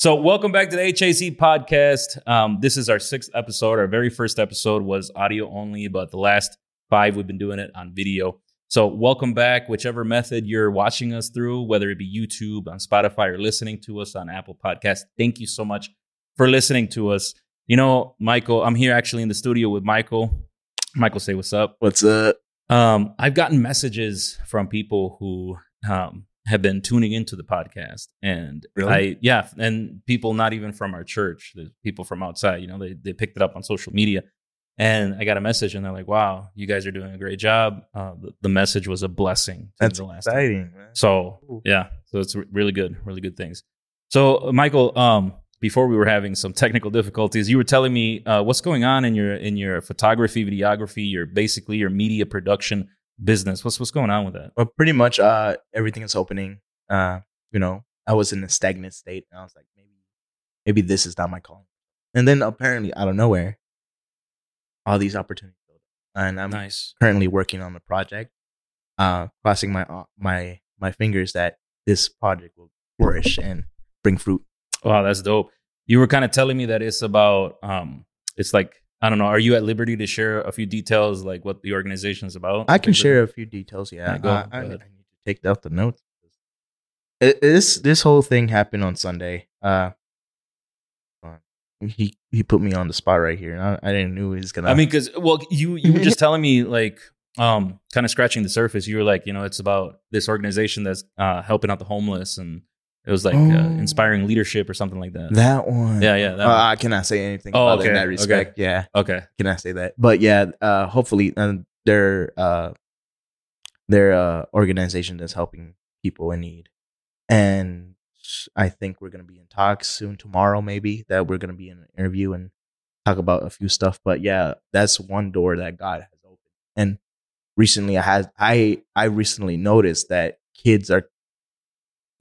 So, welcome back to the H.A.Z. podcast. Um, this is our sixth episode. Our very first episode was audio only, but the last five we've been doing it on video. So, welcome back, whichever method you're watching us through, whether it be YouTube, on Spotify, or listening to us on Apple Podcast. Thank you so much for listening to us. You know, Michael, I'm here actually in the studio with Michael. Michael, say what's up. What's up? Um, I've gotten messages from people who um, have been tuning into the podcast, and Really? I yeah, and people not even from our church, the people from outside. You know, they they picked it up on social media, and I got a message, and they're like, "Wow, you guys are doing a great job." Uh, the, the message was a blessing. To That's the last exciting. So yeah, so it's re- really good, really good things. So uh, Michael, um, before we were having some technical difficulties, you were telling me uh, what's going on in your in your photography, videography, your basically your media production business. What's what's going on with that? Well, pretty much uh, everything is opening. Uh, you know, I was in a stagnant state, and I was like, maybe, maybe this is not my calling. And then apparently, out of nowhere, all these opportunities, and I'm Nice. currently working on the project. Uh, crossing my uh, my my fingers that this project will flourish and bring fruit. Wow, that's dope. You were kind of telling me that it's about um, it's like I don't know. Are you at liberty to share a few details, like what the organization is about? I can share a few details. Yeah, Yeah, go- Uh, go I, I need to take out the notes. It, this this whole thing happened on Sunday. Uh, he he put me on the spot right here. and I, I didn't know he was gonna. I mean, because well, you you were just telling me like um kind of scratching the surface. You were like, you know, it's about this organization that's uh helping out the homeless, and it was like uh, Oh. inspiring leadership or something like that. that one. Yeah, yeah, that Uh. I cannot say anything Oh, about it in okay, that okay. respect. Yeah, Okay, Can I say that. But yeah, uh, hopefully, uh, their uh, their uh, organization that's helping people in need, and I think we're gonna be in talks soon tomorrow, maybe that we're gonna be in an interview and talk about a few stuff. But yeah, that's one door that God has opened. And recently, I had I I recently noticed that kids are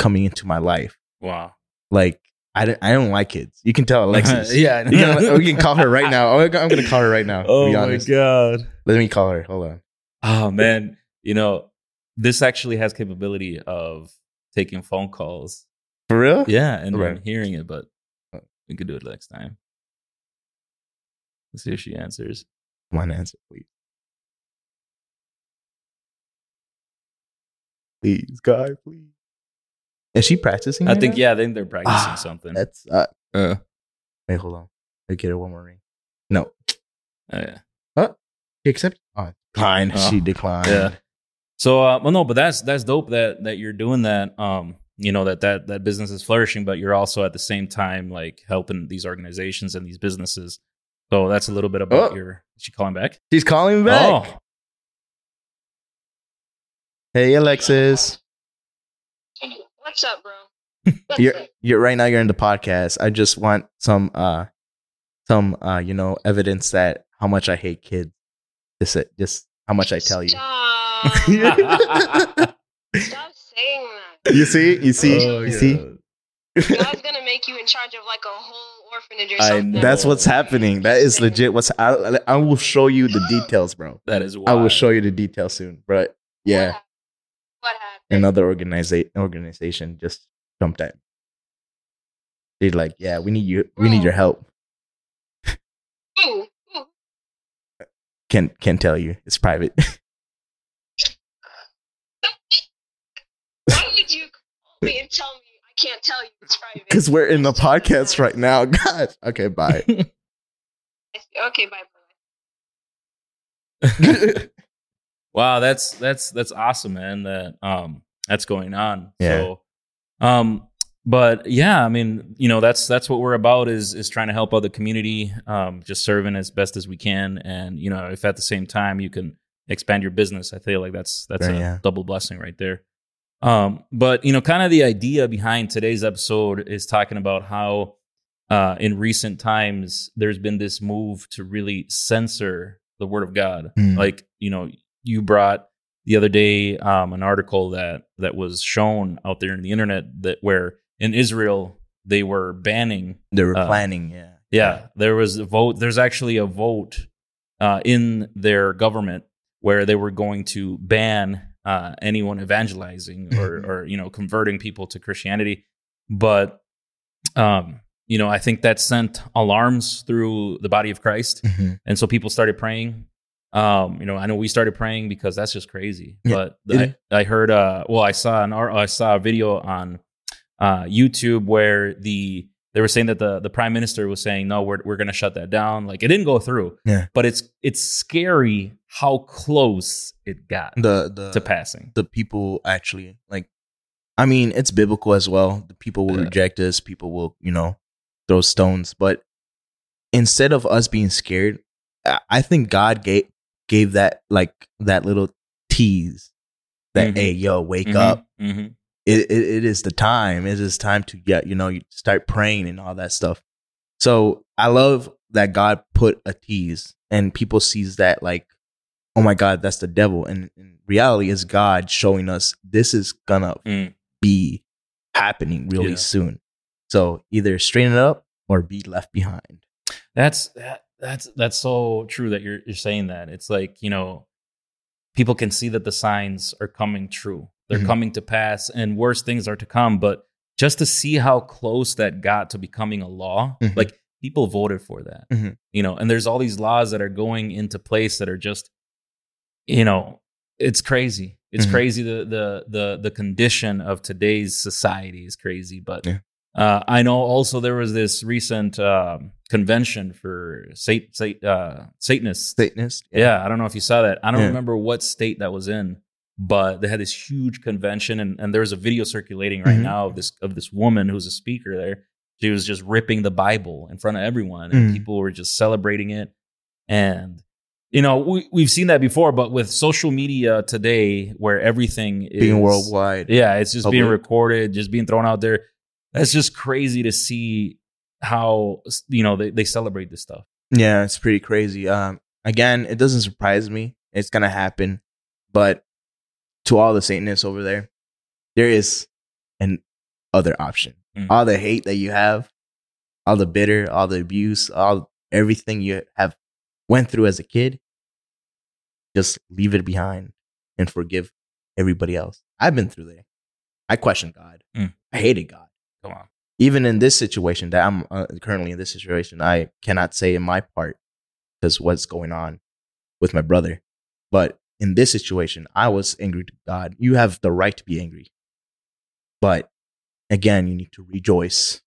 coming into my life. wow. Like I don't I don't like kids. You can tell Alexis. yeah, can, we can call her right now. Oh, I'm gonna call her right now. Oh my god. Let me call her. Hold on. Oh man, you know, this actually has capability of taking phone calls. For real? Yeah, and Right. hearing it, but we could do it next time. Let's see if she answers. Come on, answer, please. Please, guy, please. Is she practicing? I right think now? yeah, I think they're practicing Ah, something. That's uh. Uh, Wait, hold on. Let me get her one more ring. No, oh, yeah. she accepted. Oh, declined. Oh. She declined. Yeah. So, uh, well, no, but that's that's dope that that you're doing that. Um, you know that that that business is flourishing, but you're also at the same time like helping these organizations and these businesses. So that's a little bit about Oh. your. Is she calling back? She's calling back. Oh, Hey, Alexis. What's up, bro? What's You're up? you're right now. You're in the podcast. I just want some uh, some uh, you know, evidence that how much I hate kids. Just just how much I tell you. Stop. Stop saying that. You see, you see, Oh, you see. God. God's gonna make you in charge of like a whole orphanage or I something. know. That's what's happening. That is legit. What's I, I will show you the details, bro. That is. I will show you the details soon. But yeah, What happened? Another organiza- organization just jumped at. me. They're like, yeah, we need you. We need your help. Ooh, ooh. Can't can't tell you. It's private. Why would you call me and tell me I can't tell you it's private? Because we're in the podcast right now. God. Okay, bye. Okay, bye. bye. Wow, that's that's that's awesome, man. That um that's going on. Yeah. So um but yeah, I mean, you know, that's that's what we're about is is trying to help out the community, um, just serving as best as we can. And, you know, if at the same time you can expand your business, I feel like that's that's a yeah. double blessing right there. Um, but you know, kind of the idea behind today's episode is talking about how uh in recent times there's been this move to really censor the word of God. Mm. Like, you know, you brought the other day um, an article that that was shown out there in the internet that where in Israel they were banning. they were Uh, planning. Yeah. Yeah, there was a vote. There's actually a vote uh, in their government where they were going to ban uh, anyone evangelizing or or you know converting people to Christianity, but um, you know, I think that sent alarms through the body of Christ, Mhm. and so people started praying. Um, you know, I know we started praying because that's just crazy. Yeah, but I, I heard, uh, well, I saw an I saw a video on uh, YouTube where the they were saying that the the prime minister was saying no, we're we're going to shut that down. Like it didn't go through. Yeah. but it's it's scary how close it got The the to passing. the people actually like I mean, it's biblical as well. The people will Yeah. reject us, people will, you know, throw stones, but instead of us being scared, I think God gave gave that like that little tease that Mhm. hey, yo, wake Mhm, up. mhm. It, it it is the time. It is time to get, you know, you start praying and all that stuff. So, I love that God put a tease and people sees that like oh my god, that's the devil and in reality is God showing us this is gonna Mm. be happening really Yeah. soon. So either straighten it up or be left behind. That's that, that's that's so true that you're you're saying that. It's like, you know, people can see that the signs are coming true. They're Mhm. coming to pass and worse things are to come, but just to see how close that got to becoming a law, Mhm. like people voted for that. Mhm. You know, and there's all these laws that are going into place that are just you know, it's crazy. It's Mhm. crazy the the the the condition of today's society is crazy, but Yeah. Uh, I know also there was this recent um, convention for sat- sat- uh, Satanists. Satanist. yeah. I don't know if you saw that. I don't Yeah. remember what state that was in, but they had this huge convention, and, and there was a video circulating right Mhm. now of this of this woman who's a speaker there. She was just ripping the Bible in front of everyone, and Mhm. people were just celebrating it. And you know, we we've seen that before, but with social media today, where everything is Being worldwide. yeah, it's just being recorded, just being thrown out there. That's just crazy to see how you know they, they celebrate this stuff. Yeah, it's pretty crazy. Um, again, it doesn't surprise me. It's gonna happen, but to all the Satanists over there, there is an other option. Mhm. All the hate that you have, all the bitter, all the abuse, all everything you have went through as a kid, just leave it behind and forgive everybody else. I've been through there. I questioned God. Mm. I hated God Come on, even in this situation that I'm uh, currently in this situation, I cannot say in my part because what's going on with my brother. But in this situation, I was angry to God. You have the right to be angry. But again, you need to rejoice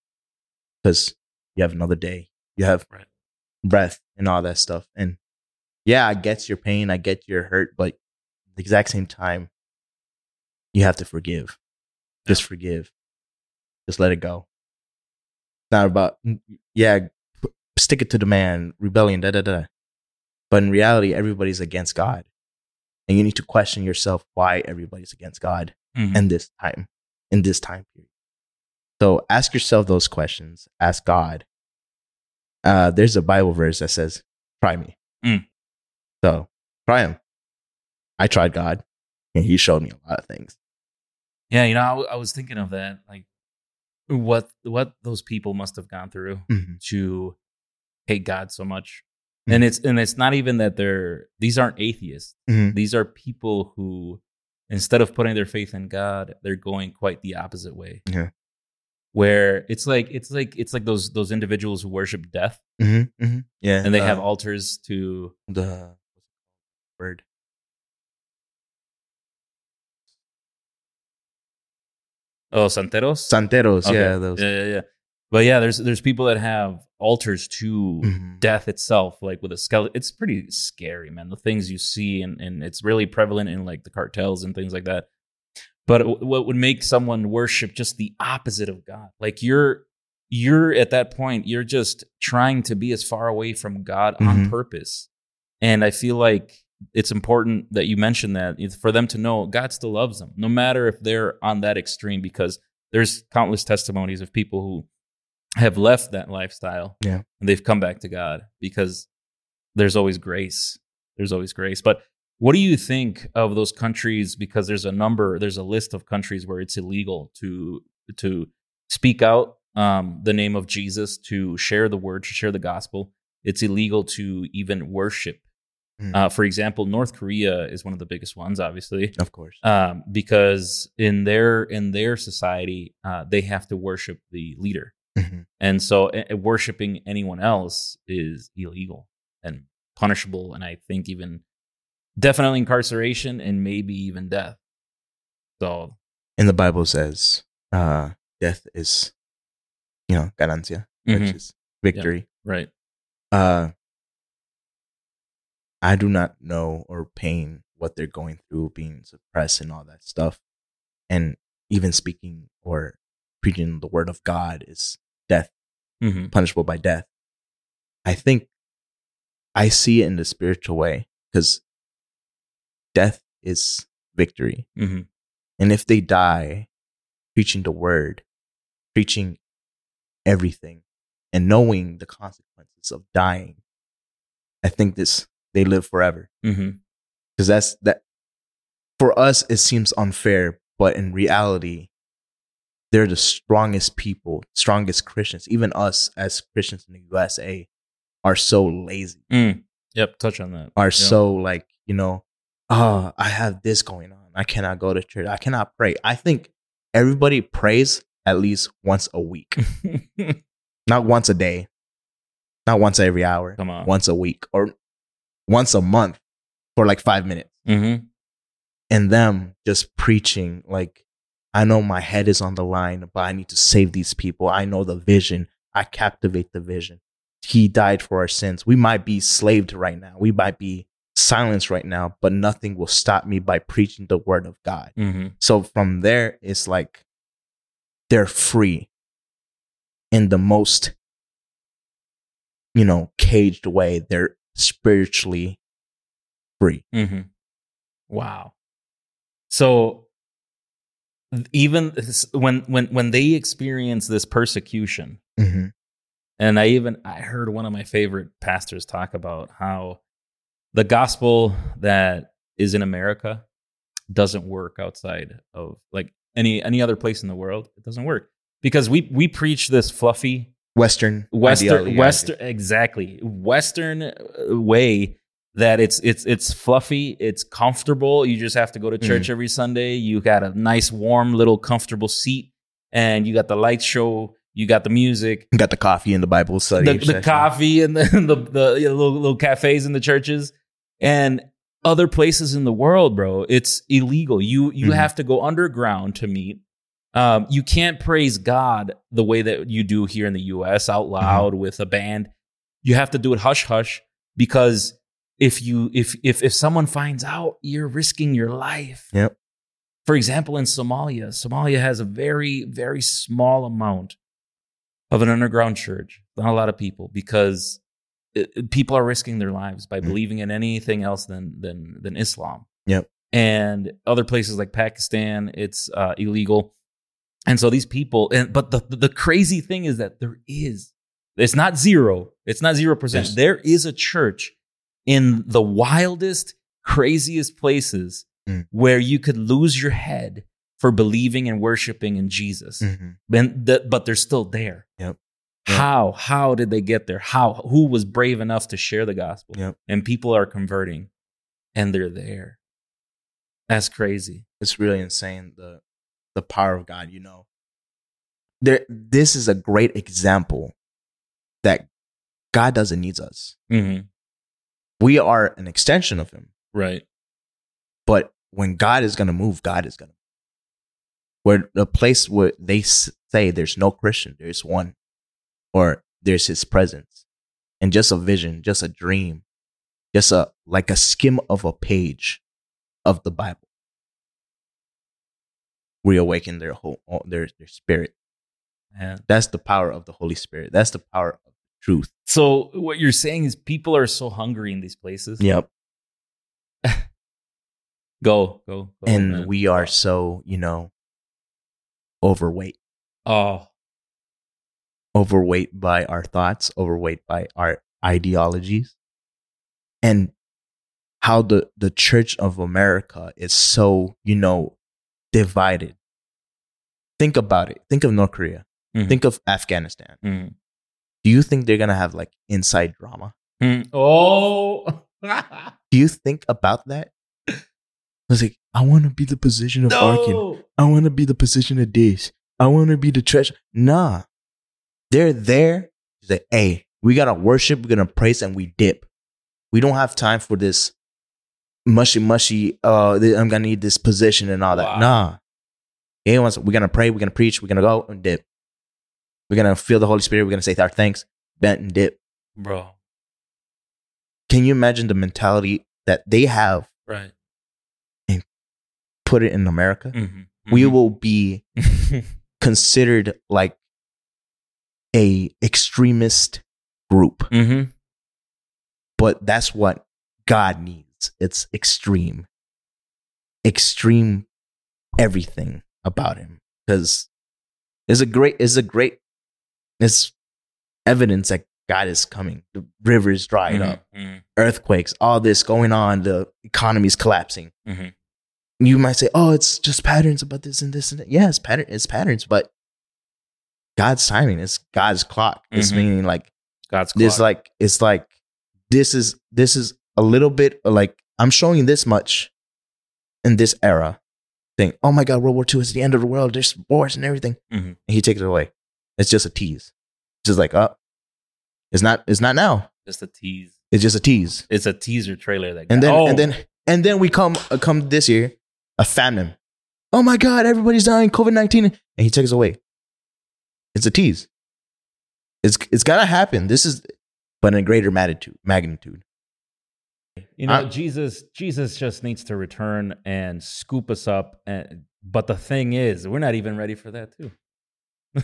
because you have another day. You have Right. breath and all that stuff. And yeah, I get your pain, I get your hurt, but at the exact same time, you have to forgive. Just forgive. Just let it go. It's not about yeah, p- stick it to the man, rebellion, da da da. But in reality, everybody's against God, and you need to question yourself why everybody's against God Mhm. in this time, in this time period. So ask yourself those questions. Ask God. Uh, there's a Bible verse that says, "Try me." Mm. So try him. I tried God, and He showed me a lot of things. yeah, you know, I, w- I was thinking of that, like what what those people must have gone through Mhm. to hate God so much. Mhm. And it's and it's not even that they're these aren't atheists. Mhm. These are people who instead of putting their faith in God, they're going quite the opposite way. Yeah. Where it's like it's like it's like those those individuals who worship death Mhm. Mhm. Yeah, and they have uh, altars to the word. Oh santeros. Santeros. Okay. Yeah, those. yeah, yeah, yeah. But yeah, there's there's people that have altars to Mhm. death itself, like with a skeleton. It's pretty scary, man. The things you see, and, and it's really prevalent in like the cartels and things like that. But w- what would make someone worship just the opposite of God? Like you're you're at that point, you're just trying to be as far away from God on Mhm. purpose. And I feel like it's important that you mention that it's for them to know God still loves them, no matter if they're on that extreme, because there's countless testimonies of people who have left that lifestyle Yeah. and they've come back to God because there's always grace. There's always grace. But what do you think of those countries? Because there's a number, there's a list of countries where it's illegal to to speak out um, the name of Jesus, to share the word, to share the gospel. It's illegal to even worship. Mm. Uh, for example, North Korea is one of the biggest ones, obviously Of course. um, because in their in their society uh, they have to worship the leader Mhm. And so worshiping anyone else is illegal and punishable. And I think even definitely incarceration and maybe even death. So, And the Bible says, uh, death is, you know, ganancia, mhm, which is victory. right. I do not know or pain what they're going through, being suppressed and all that stuff. And even speaking or preaching the word of God is death, hmm punishable by death. I think I see it in the spiritual way because death is victory. hmm And if they die preaching the word, preaching everything, and knowing the consequences of dying, I think this they live forever. Because that's that for us it seems unfair, but in reality, they're the strongest people, strongest Christians. Even us as Christians in the USA are so lazy, Mm. Yep. Touch on that. are Yep. so like, you know, oh, I have this going on. I cannot go to church. I cannot pray. I think everybody prays at least once a week, not once a day, not once every hour, Come on. once a week, or once a month for like five minutes. hmm And them just preaching, like, I know my head is on the line, but I need to save these people. I know the vision. I captivate the vision. He died for our sins. We might be slaved right now. We might be silenced right now, but nothing will stop me by preaching the word of God. hmm So from there, it's like they're free in the most, you know, caged way. They're spiritually free. hmm Wow. So even when when when they experience this persecution, Mm-hmm. and I even I heard one of my favorite pastors talk about how the gospel that is in America doesn't work outside of like any any other place in the world. It doesn't work because we we preach this fluffy Western, Western ideology. Western exactly Western uh, way that it's it's it's fluffy, it's comfortable. You just have to go to church Mm-hmm. every Sunday. You got a nice, warm, little, comfortable seat, and you got the light show. You got the music, You got the coffee in the Bible study. the, the coffee, and the the, the you know, little little cafes in the churches, and other places in the world, bro. It's illegal. You you Mhm. have to go underground to meet. Um, you can't praise God the way that you do here in the U.S. out Mm-hmm. loud with a band. You have to do it hush hush because if you if if if someone finds out, you're risking your life. Yep. For example, in Somalia, Somalia has a very very small amount of an underground church. Not a lot of people because it- it- people are risking their lives by Mhm. believing in anything else than than than Islam. Yep. And other places like Pakistan, it's uh, illegal. And so these people, and but the the crazy thing is that there is, it's not zero, it's not zero percent. Yes. There is a church in the wildest, craziest places Mm. where you could lose your head for believing and worshiping in Jesus. Mhm. And th- but they're still there. Yep. Yep. How? How did they get there? How? Who was brave enough to share the gospel? Yep. And people are converting, and they're there. That's crazy. It's really insane the the power of God. You know, there. This is a great example that God doesn't need us. Mm-hmm. We are an extension of Him. Right. But when God is going to move, God is going to. Where the place where they say there's no Christian, there's one, or there's His presence, and just a vision, just a dream, just a like a skim of a page of the Bible, reawaken their whole their their spirit. Yeah. That's the power of the Holy Spirit. That's the power of truth. So what you're saying is people are so hungry in these places. Yep. Go, go, go. and man. we are so you know overweight. Oh, overweight by our thoughts, overweight by our ideologies, and how the, the Church of America is so, you know, divided. Think about it. Think of North Korea. Mhm. Think of Afghanistan. Mhm. Do you think they're going to have like inside drama? Mm. oh. Do you think about that? I was like, I want to be the position of Arkin. I want to be the position of this. I want to be the treasure. Nah. They're there to say, hey, we gotta worship, we're gonna praise, and we dip. We don't have time for this mushy mushy. Uh, I'm gonna need this position and all that. Wow. Nah, he wants. We're gonna pray. We're gonna preach. We're gonna go and dip. We're gonna feel the Holy Spirit. We're gonna say our thanks, bent and dip. bro. Can you imagine the mentality that they have? Right. And put it in America. Mhm. We Mhm. will be considered like a extremist group. Mhm. but that's what God needs. It's extreme, extreme everything about Him because it's a great, it's a great, it's evidence that God is coming. The rivers dried Mhm. up, Mhm. earthquakes, all this going on. The economy's collapsing. Mhm. You might say, "Oh, it's just patterns about this and this and that." Yeah, it's pattern, it's patterns, but God's timing, it's God's clock. It's Mhm. meaning like God's clock. like it's like this is this is a little bit like I'm showing this much in this era. Saying, oh my god, World War II is the end of the world. There's wars and everything. Mhm. And he takes it away. It's just a tease. It's just like, oh, it's not. It's not now. just a tease. It's just a tease. It's a teaser trailer that. And then oh, and then and then we come uh, come this year a famine. Oh my god, everybody's dying. COVID nineteen, and he takes it away. It's a tease. It's it's gotta happen. This is, but in a greater magnitude. Magnitude. You know, I- Jesus, Jesus just needs to return and scoop us up. And but the thing is, we're not even ready for that too.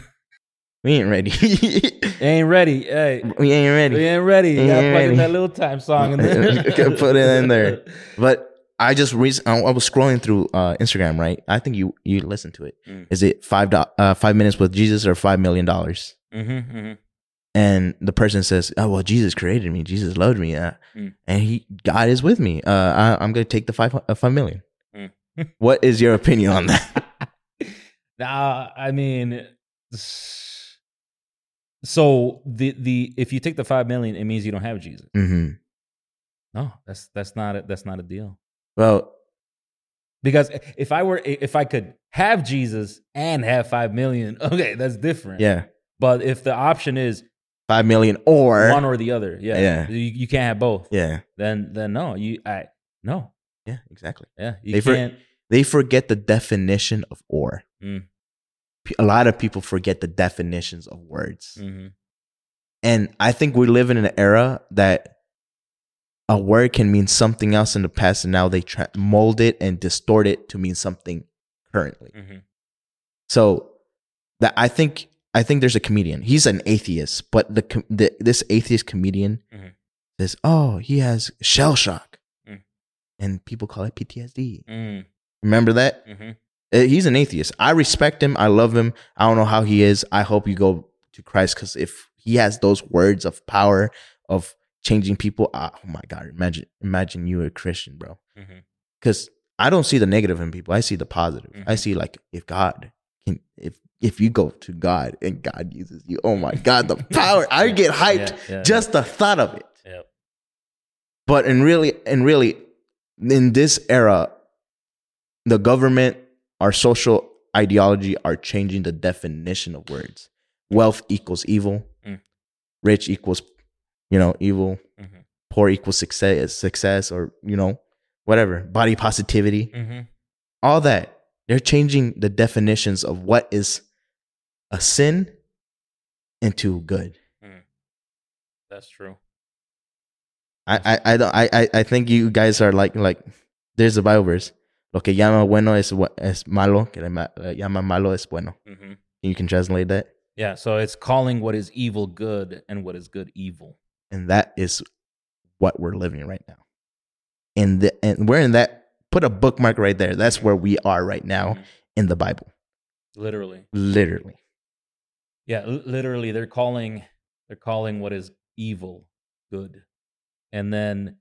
We ain't ready. Ain't ready. Hey, we ain't ready. we ain't ready. You gotta Ain't ready. that little time song in there. Put it in there. But I just recent, I was scrolling through uh, Instagram, right? I think you you listened to it. Is Mm. it five do- uh, five minutes with Jesus or five million dollars? Mm-hmm, mm-hmm. And the person says, "Oh well, Jesus created me. Jesus loved me, uh, Mm. and he God is with me. Uh, I, I'm gonna take the five uh, five million. Mm. what is your opinion on that? Nah, I mean, so the the if you take the five million, it means you don't have Jesus. hmm No, that's that's not a, that's not a deal. Well, Because if I were if I could have Jesus and have five million, okay, that's different. yeah, But if the option is five million or one or the other, yeah, Yeah. you, you can't have both. yeah, Then then no, you I no, yeah, exactly. yeah, you They can't. they forget the definition of or. Mm. A lot of people forget the definitions of words. Mhm. And I think we live in an era that a word can mean something else in the past, and now they tra- mold it and distort it to mean something currently. Mhm. So that I think I think there's a comedian. He's an atheist, but the, the this atheist comedian Mhm. says, "Oh, he has shell shock," Mm. and people call it PTSD. Mm. Remember that? Mhm. Uh, He's an atheist. I respect him. I love him. I don't know how he is. I hope you go to Christ because if he has those words of power of changing people, ah, oh my God! Imagine, imagine you a Christian, bro. Because I don't see the negative in people. I see the positive. I Mhm. see like if God can, if if you go to God and God uses you, oh my God, the power! I get hyped Yeah, yeah, just the thought of it. yeah. But in really, and really, in this era, the government, our social ideology are changing the definition of words. Wealth equals evil. Mm. Rich equals, you know, evil. Mhm. Poor equals success, success, or you know, whatever. Body positivity, Mhm. all that. They're changing the definitions of what is a sin into good. That's true. I, I, I don't I, I I think you guys are like like there's a Bible verse. Lo que llama bueno es, bu- es malo, que le llama malo es bueno. hmm You can translate that. Yeah, so it's calling what is evil good and what is good evil. And that is what we're living right now. And the and we're in that put a bookmark right there. That's where we are right now Mhm. in the Bible. Literally. Literally. Yeah, l- literally they're calling they're calling what is evil good. And then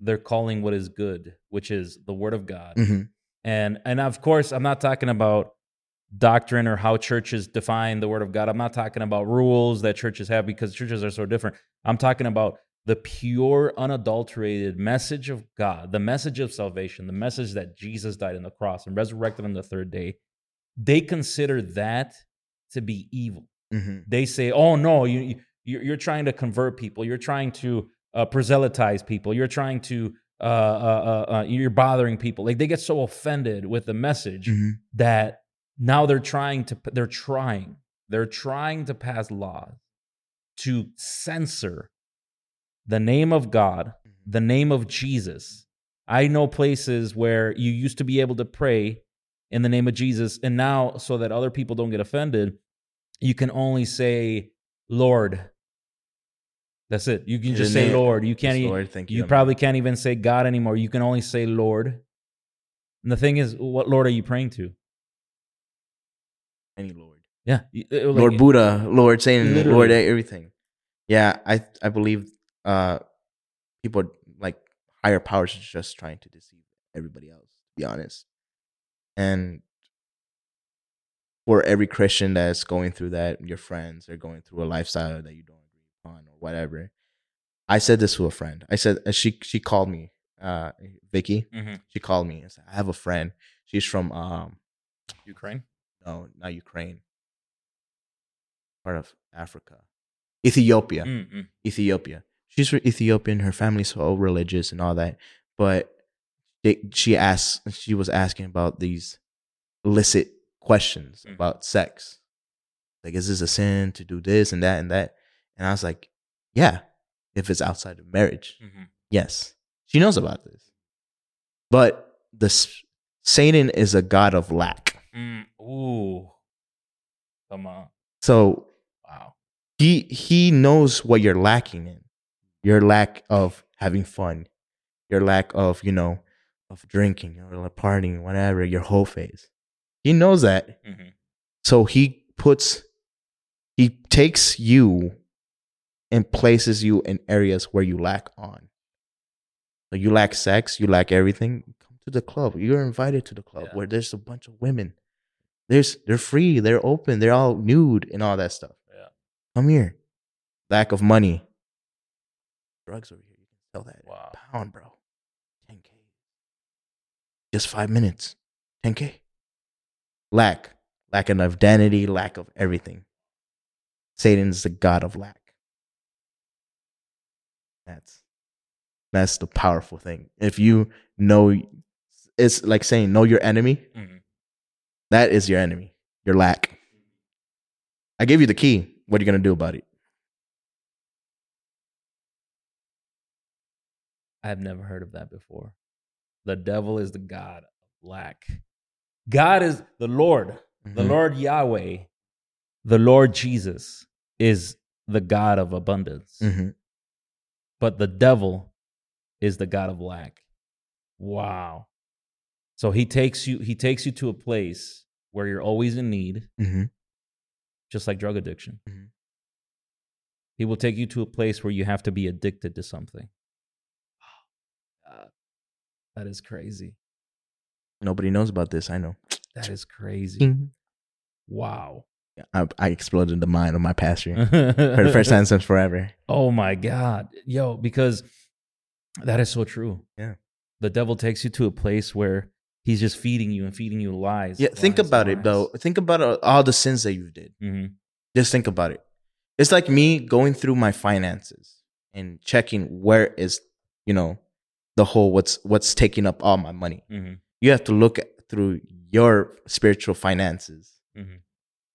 they're calling what is good, which is the word of God. Mhm. And and of course, I'm not talking about doctrine or how churches define the word of God. I'm not talking about rules that churches have because churches are so different. I'm talking about the pure, unadulterated message of God, the message of salvation, the message that Jesus died on the cross and resurrected on the third day. They consider that to be evil. Mhm. They say, "Oh no, you you- you're, you're trying to convert people. You're trying to uh, proselytize people. You're trying to uh, uh, uh, uh, you're bothering people." Like they get so offended with the message Mhm. that now they're trying to they're trying they're trying to pass laws to censor the name of God, the name of Jesus. I know places where you used to be able to pray in the name of Jesus, and now so that other people don't get offended, you can only say Lord. That's it. You can just say name- Lord. You can't. Yes, e- Lord, thank you. you Amen. probably can't even say God anymore. You can only say Lord. And the thing is, what Lord are you praying to? any Lord. Yeah, uh, like- Lord Buddha, Lord Satan, Literally. Lord everything. Yeah, I I believe uh people like higher powers are just trying to deceive everybody else, to be honest. And for every Christian that's going through that, your friends are going through a lifestyle that you don't agree upon or whatever. I said this to a friend. I said uh, she she called me, uh Vicky. Mhm. She called me and said, I have a friend. She's from um Ukraine. no, not Ukraine. Part of Africa. Ethiopia. Mm-mm. Ethiopia. She's from Ethiopian. Her family's so religious and all that. But they, she asked, she was asking about these illicit questions Mhm. about sex. Like, is this a sin to do this and that and that? And I was like, yeah, if it's outside of marriage. Mhm. Yes. She knows about this. But the s- Satan is a god of lack. Mm. Ooh. Come on. So Wow. he he knows what you're lacking in your lack of having fun your lack of you know of drinking or partying whatever your whole phase he knows that Mhm. so he puts he takes you and places you in areas where you lack on you lack sex you lack everything come to the club you're invited to the club Yeah. where there's a bunch of women there's they're free they're open they're all nude and all that stuff Yeah. Come here. Lack of money. Drugs over here. You can sell that Wow. pound, bro. 10K. Just five minutes. 10K. Lack. Lack of identity, lack of everything. Satan's the god of lack. That's that's the powerful thing. If you know it's like saying know your enemy, Mhm. that is your enemy. Your lack. I gave you the key. What are you gonna do about it? I've never heard of that before. The devil is the god of lack. God is the Lord. The Mhm. Lord Yahweh, the Lord Jesus is the God of abundance. Mhm. But the devil is the God of lack. Wow. So he takes you he takes you to a place where you're always in need, Mhm. just like drug addiction. Mhm. He will take you to a place where you have to be addicted to something. That is crazy. Nobody knows about this. I know. That is crazy. Wow. I, I exploded the mind of my pastor for the first time since forever. Oh my God. Yo, because that is so true. Yeah. The devil takes you to a place where he's just feeding you and feeding you lies. Yeah, think lies, about it lies. though. Think about all the sins that you did. Mhm. Just think about it. It's like me going through my finances and checking where is, you know, the whole what's what's taking up all my money. Mhm. You have to look through your spiritual finances Mhm.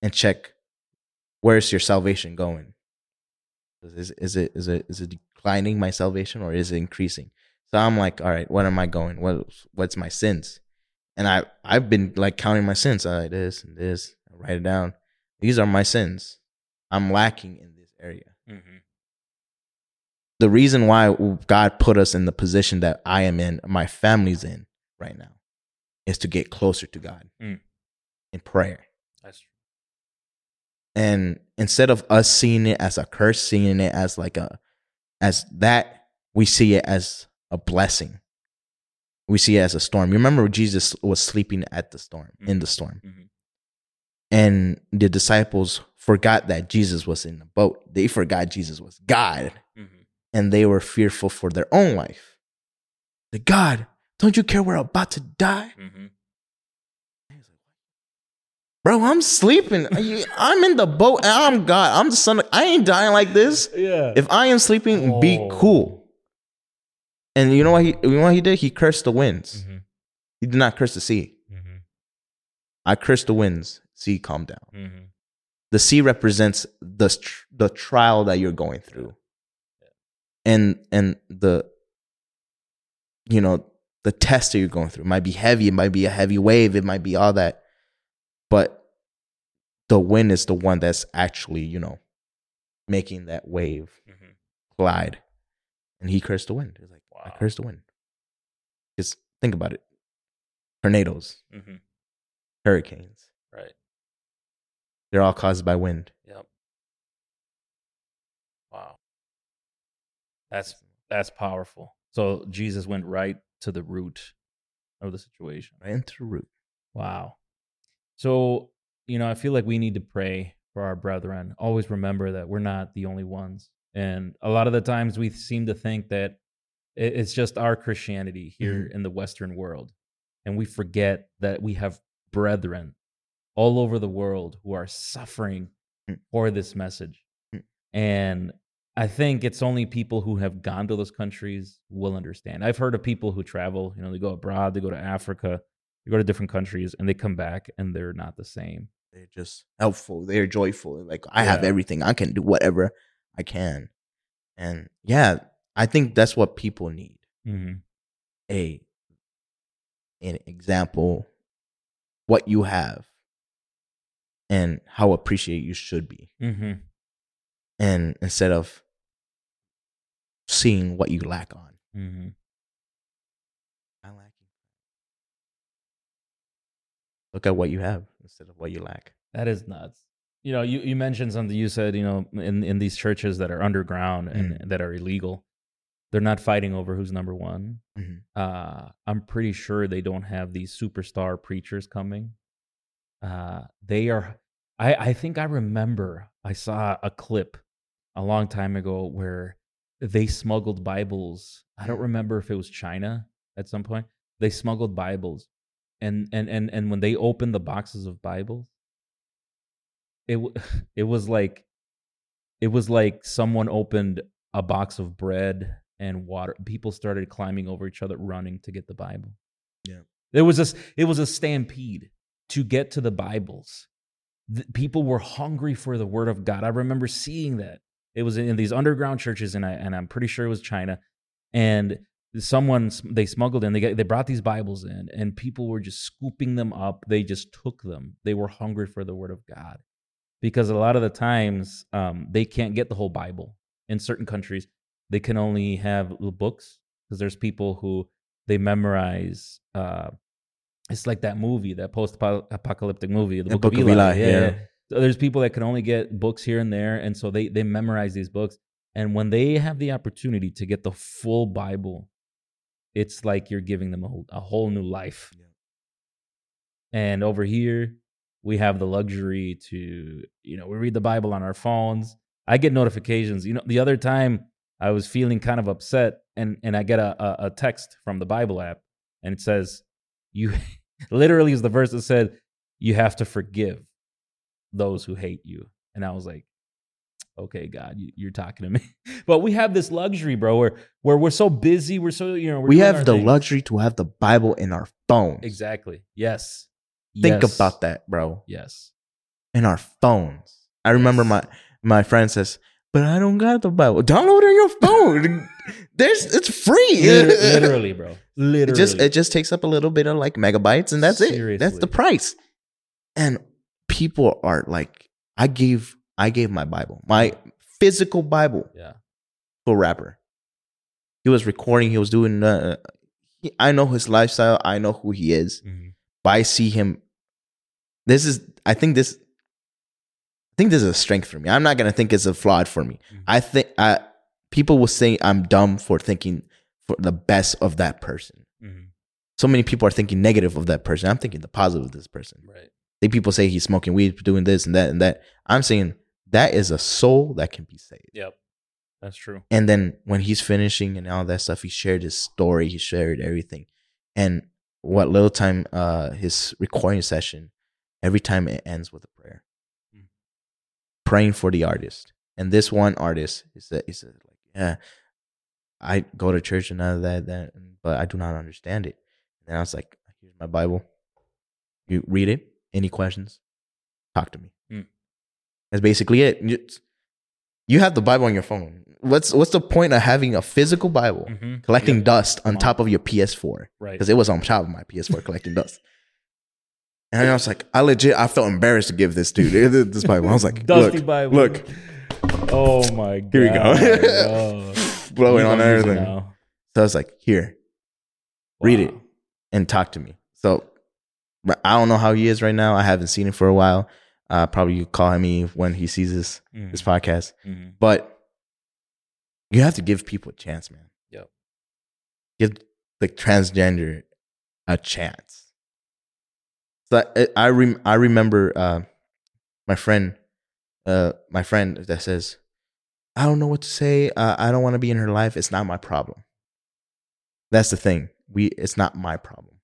and check where's your salvation going. Is, is it is it is it declining my salvation or is it increasing? So I'm like, all right, what am I going? What what's my sins? And I I've been like counting my sins. All right, this and this. I write it down. These are my sins. I'm lacking in this area. Mhm. The reason why God put us in the position that I am in, my family's in right now, is to get closer to God Mm. in prayer. That's true. And instead of us seeing it as a curse, seeing it as like a as that, we see it as a blessing. We see it as a storm. You remember Jesus was sleeping at the storm, in the storm. Mhm. And the disciples forgot that Jesus was in the boat. They forgot Jesus was God. Mhm. And they were fearful for their own life. The God, don't you care we're about to die? Mhm. bro, I'm sleeping. You- I'm in the boat. and I'm God. I'm the son. Of, I ain't dying like this. Yeah. If I am sleeping, be Oh. cool. And you know what he? You know what he did? He cursed the winds. Mhm, He did not curse the sea. mhm, I cursed the winds. Sea, calm down. mhm. The sea represents the the trial that you're going through, and and the you know the test that you're going through. It might be heavy. It might be a heavy wave. It might be all that, but the wind is the one that's actually you know making that wave Mhm. glide. And he cursed the wind. He's like, I cursed the wind. Just think about it. Tornadoes, Mhm. hurricanes, Right. they're all caused by wind. Yep. Wow. That's that's powerful. So Jesus went right to the root of the situation. Into the root. Wow. So, you know, I feel like we need to pray for our brethren. Always remember that we're not the only ones. And a lot of the times we seem to think that it's just our Christianity here in the Western world. And we forget that we have brethren all over the world who are suffering Mm. for this message. Mm. And I think it's only people who have gone to those countries will understand. I've heard of people who travel, you know, they go abroad, they go to Africa, they go to different countries, and they come back and they're not the same. They're just helpful. They're joyful. Like I have everything. I can do whatever I can. And yeah, I think that's what people need. Mm-hmm. A an example, what you have, and how appreciated you should be. Mm-hmm. And instead of seeing what you lack on. Mm-hmm. I lack you. Look at what you have instead of what you lack. That is nuts. You know, you, you mentioned something. You said, you know, in, in these churches that are underground and that are illegal, they're not fighting over who's number one. Mhm. Uh, I'm pretty sure they don't have these superstar preachers coming. Uh, they are. I I think I remember I saw a clip a long time ago where they smuggled Bibles. I don't mm. remember if it was China at some point. They smuggled Bibles, and and and and when they opened the boxes of Bibles, it it was like it was like someone opened a box of bread and water. People started climbing over each other, running to get the Bible. Yeah. there was a it was a stampede to get to the Bibles. The, people were hungry for the Word of God. I remember seeing that. It was in these underground churches, and I and I'm pretty sure it was China. And someone they smuggled in. They got, they brought these Bibles in, and people were just scooping them up. They just took them. They were hungry for the Word of God because a lot of the times um, they can't get the whole Bible in certain countries. They can only have books because there's people who they memorize. Uh, it's like that movie, that post-apocalyptic movie, the The Book, Book of of Eli. Eli, yeah. yeah. So there's people that can only get books here and there, and so they they memorize these books. And when they have the opportunity to get the full Bible, it's like you're giving them a whole, a whole new life. Yeah. And over here, we have the luxury to, you know, we read the Bible on our phones. I get notifications. You know, the other time I was feeling kind of upset, and and I get a a, a text from the Bible app, and it says, "You," literally is the verse that said, "You have to forgive those who hate you." And I was like, okay, God, you, you're talking to me. but we have this luxury, bro, where where we're so busy, we're so you know, we're we have the things. luxury to have the Bible in our phones. Exactly. Yes. Think Yes. about that, bro. Yes. In our phones. I remember Yes. my my friend says, "But I don't got the Bible. Download it on your phone. There's it's free. Literally, bro. Literally. It just it just takes up a little bit of like megabytes, and that's it. That's the price. And people are like, I gave I gave my Bible, my physical Bible, yeah. to a rapper. He was recording. He was doing. Uh, I know his lifestyle. I know who he is. Mhm. But I see him. This is. I think this. I think this is a strength for me. I'm not gonna think it's a flaw for me. Mhm. I think. I people will say I'm dumb for thinking for the best of that person. Mhm. So many people are thinking negative of that person. I'm thinking the positive of this person. Right. They people say he's smoking weed, doing this and that and that. I'm saying that is a soul that can be saved. Yep. That's true. And then when he's finishing and all that stuff, he shared his story, he shared everything. And what little time uh his recording session every time it ends with a prayer. Praying for the artist. And this one artist, is said, he said, like, yeah, I go to church and all that, that, but I do not understand it. And I was like, here's my Bible. You read it. Any questions? Talk to me. Mm. That's basically it. You, have the Bible on your phone. What's what's the point of having a physical Bible Mhm. collecting dust on on. top of your PS4? Right. Because it was on top of my PS4 collecting dust. And I was like, I legit, I felt embarrassed to give this dude this Bible. I was like, Dusty look, Bible. look, Oh my god. Here we go. Blowing on gonna use it everything. So I was like, here, read it and talk to me. So I don't know how he is right now. I haven't seen him for a while. Uh, probably you call him me when he sees this Mhm. this podcast. Mhm. But you have to give people a chance, man. Yep. Give the transgender a chance. So I I, rem- I remember uh, my friend, uh, my friend that says, "I don't know what to say. Uh, I don't want to be in her life. It's not my problem." That's the thing. We it's not my problem.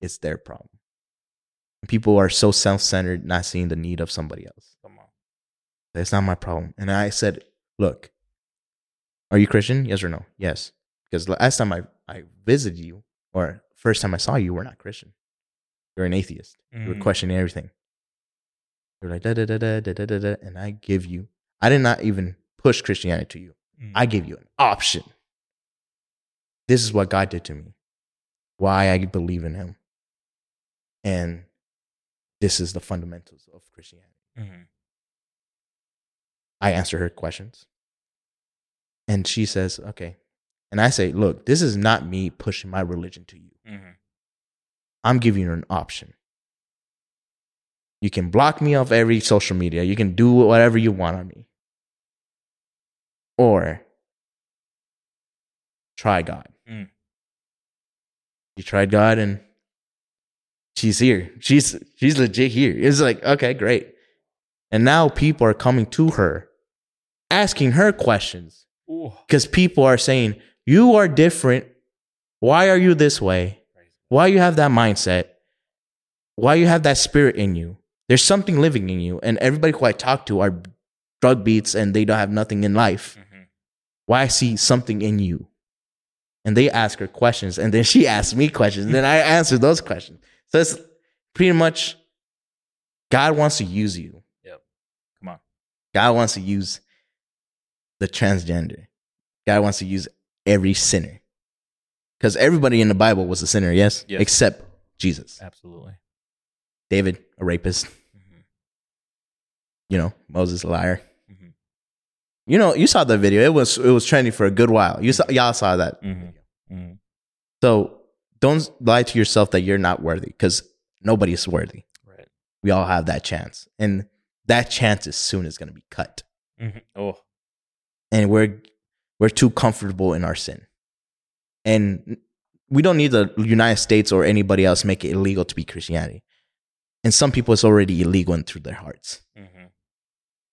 It's their problem. People are so self-centered, not seeing the need of somebody else. Come on. That's not my problem. And I said, look, are you Christian? Yes or no? Yes. Because last time I, I visited you, or first time I saw you, you were not Christian. You're an atheist. You were Mhm. questioning everything. You're like, da da da da da da da da. And I give you, I did not even push Christianity to you. Mhm. I gave you an option. This is what God did to me. Why I believe in Him. And this is the fundamentals of Christianity. Mhm. I answer her questions. And she says, okay. And I say, look, this is not me pushing my religion to you. Mhm. I'm giving you an option. You can block me off every social media. You can do whatever you want on me. Or try God. Mm. You tried God and she's here. She's she's legit here. It's like, okay, great. And now people are coming to her asking her questions because people are saying, You are different. Why are you this way? Why you have that mindset? Why you have that spirit in you? There's something living in you. And everybody who I talk to are drug beats and they don't have nothing in life. Mhm. Why I see something in you. And they ask her questions. And then she asks me questions. And then I answer those questions. So it's pretty much God wants to use you. Yep. Come on. God wants to use the transgender. God wants to use every sinner. Because everybody in the Bible was a sinner, yes? Yes. Except Jesus. Absolutely. David, a rapist. Mhm. You know, Moses, a liar. Mhm. You know, you saw the video. It was it was trending for a good while. You saw y'all saw that. Mhm. Mhm. So don't lie to yourself that you're not worthy, because nobody is worthy. Right. We all have that chance. And that chance is soon is gonna be cut. Mhm. Oh. and we're we're too comfortable in our sin and we don't need the united states or anybody else make it illegal to be christianity and some people it's already illegal into their hearts Mhm.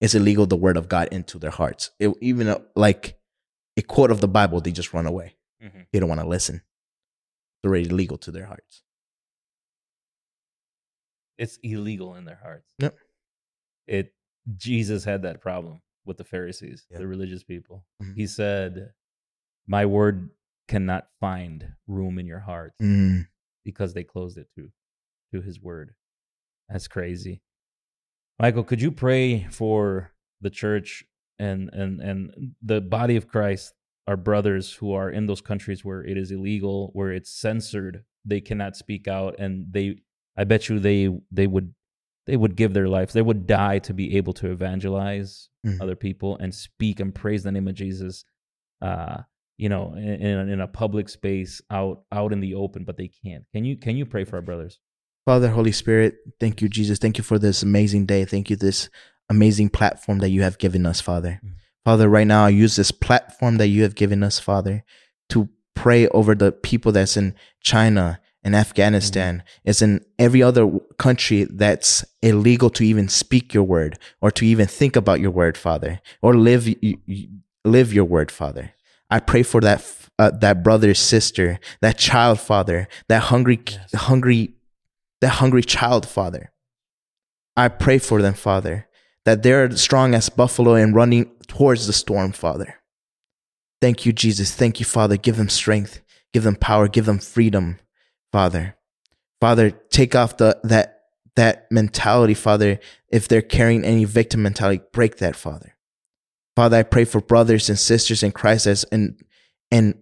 it's illegal the word of god into their hearts it, even uh, like a quote of the bible they just run away Mhm. they don't want to listen it's already legal to their hearts It's illegal in their hearts. Yep. It Jesus had that problem with the Pharisees, Yeah. the religious people. Mhm. He said, "My word cannot find room in your heart mm. because they closed it to to his word." That's crazy. Michael, could you pray for the church and and and the body of Christ, our brothers who are in those countries where it is illegal, where it's censored, they cannot speak out and they I bet you they they would they would give their lives. They would die to be able to evangelize Mhm. other people and speak and praise the name of Jesus. Uh, you know, in, in in a public space, out out in the open, but they can't. Can you can you pray for our brothers? Father, Holy Spirit, thank you, Jesus. Thank you for this amazing day. Thank you, this amazing platform that you have given us, Father. Mm. Father, right now I use this platform that you have given us, Father, to pray over the people that's in China and Afghanistan. It's in every other country that's illegal to even speak your word or to even think about your word, Father, or live live your word, Father. I pray for that uh, that brother, sister, that child, Father, that hungry, Yes. hungry that hungry child, Father. I pray for them, Father, that they're strong as buffalo and running towards the storm, Father. Thank you, Jesus. Thank you, Father. Give them strength, give them power, give them freedom, Father. Father, take off the that that mentality, Father. If they're carrying any victim mentality, break that, Father. Father, I pray for brothers and sisters in Christ as in in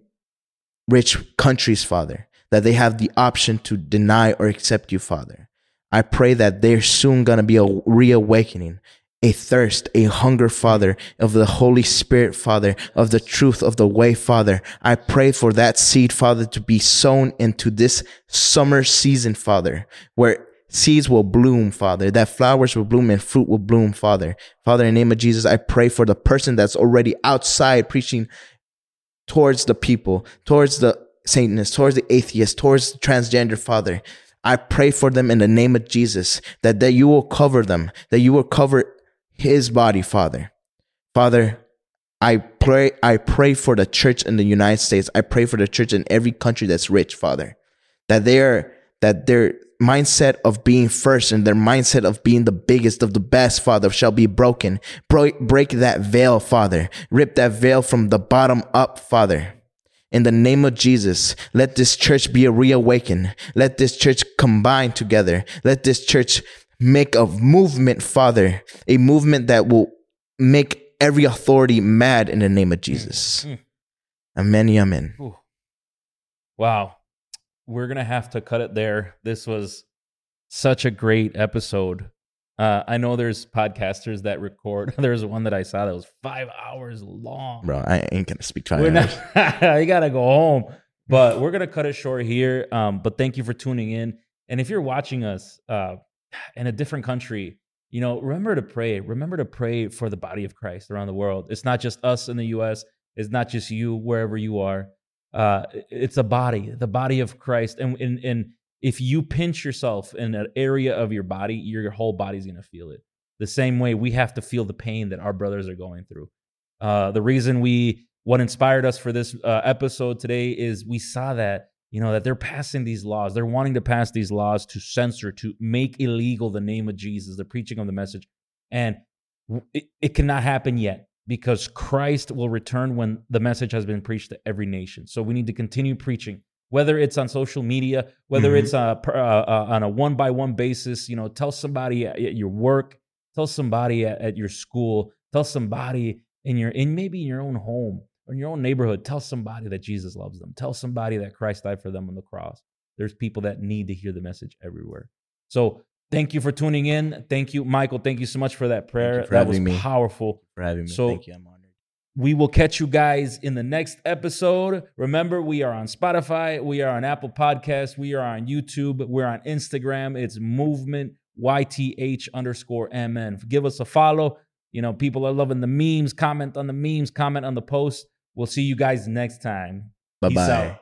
rich countries, Father, that they have the option to deny or accept you, Father. I pray that there's soon gonna be a reawakening a thirst, a hunger, Father, of the Holy Spirit, Father, of the truth of the way, Father. I pray for that seed, Father, to be sown into this summer season, Father, where seeds will bloom, Father, that flowers will bloom and fruit will bloom, Father. Father, in the name of Jesus, I pray for the person that's already outside preaching towards the people, towards the Satanists, towards the atheists, towards the transgender, Father. I pray for them in the name of Jesus that, that you will cover them, that you will cover his body, Father. Father, I pray I pray for the church in the United States. I pray for the church in every country that's rich, Father. That they are, that their mindset of being first and their mindset of being the biggest of the best, Father, shall be broken. Break, break that veil, Father. Rip that veil from the bottom up, Father. In the name of Jesus, let this church be a reawaken. Let this church combine together. Let this church make a movement, Father, a movement that will make every authority mad in the name of Jesus. Mm. Amen. Amen. Ooh. Wow. We're going to have to cut it there. This was such a great episode. Uh, I know there's podcasters that record. There's one that I saw that was five hours long. Bro, I ain't gonna speak five we're hours. Not, you gotta go home. But we're gonna cut it short here. Um, but thank you for tuning in. And if you're watching us, uh, in a different country, you know, remember to pray. Remember to pray for the body of Christ around the world. It's not just us in the US, it's not just you wherever you are. Uh, it's a body, the body of Christ. And, and, and if you pinch yourself in an area of your body, your whole body's going to feel it. The same way we have to feel the pain that our brothers are going through. Uh, the reason we, what inspired us for this uh, episode today is we saw that you know that they're passing these laws they're wanting to pass these laws to censor to make illegal the name of jesus the preaching of the message and it, it cannot happen yet because christ will return when the message has been preached to every nation so we need to continue preaching whether it's on social media whether mm-hmm. it's uh, uh, uh, on a one by one basis you know tell somebody at your work tell somebody at, at your school tell somebody in your in maybe in your own home or in your own neighborhood, tell somebody that Jesus loves them. Tell somebody that Christ died for them on the cross. There's people that need to hear the message everywhere. So thank you for tuning in. Thank you, Michael. Thank you so much for that prayer. For that was me. powerful. For having me. So thank you. I'm honored. We will catch you guys in the next episode. Remember, we are on Spotify, we are on Apple Podcasts, we are on YouTube, we're on Instagram. It's movement YTH underscore MN. Give us a follow. You know, people are loving the memes. Comment on the memes, comment on the post. We'll see you guys next time. Bye bye.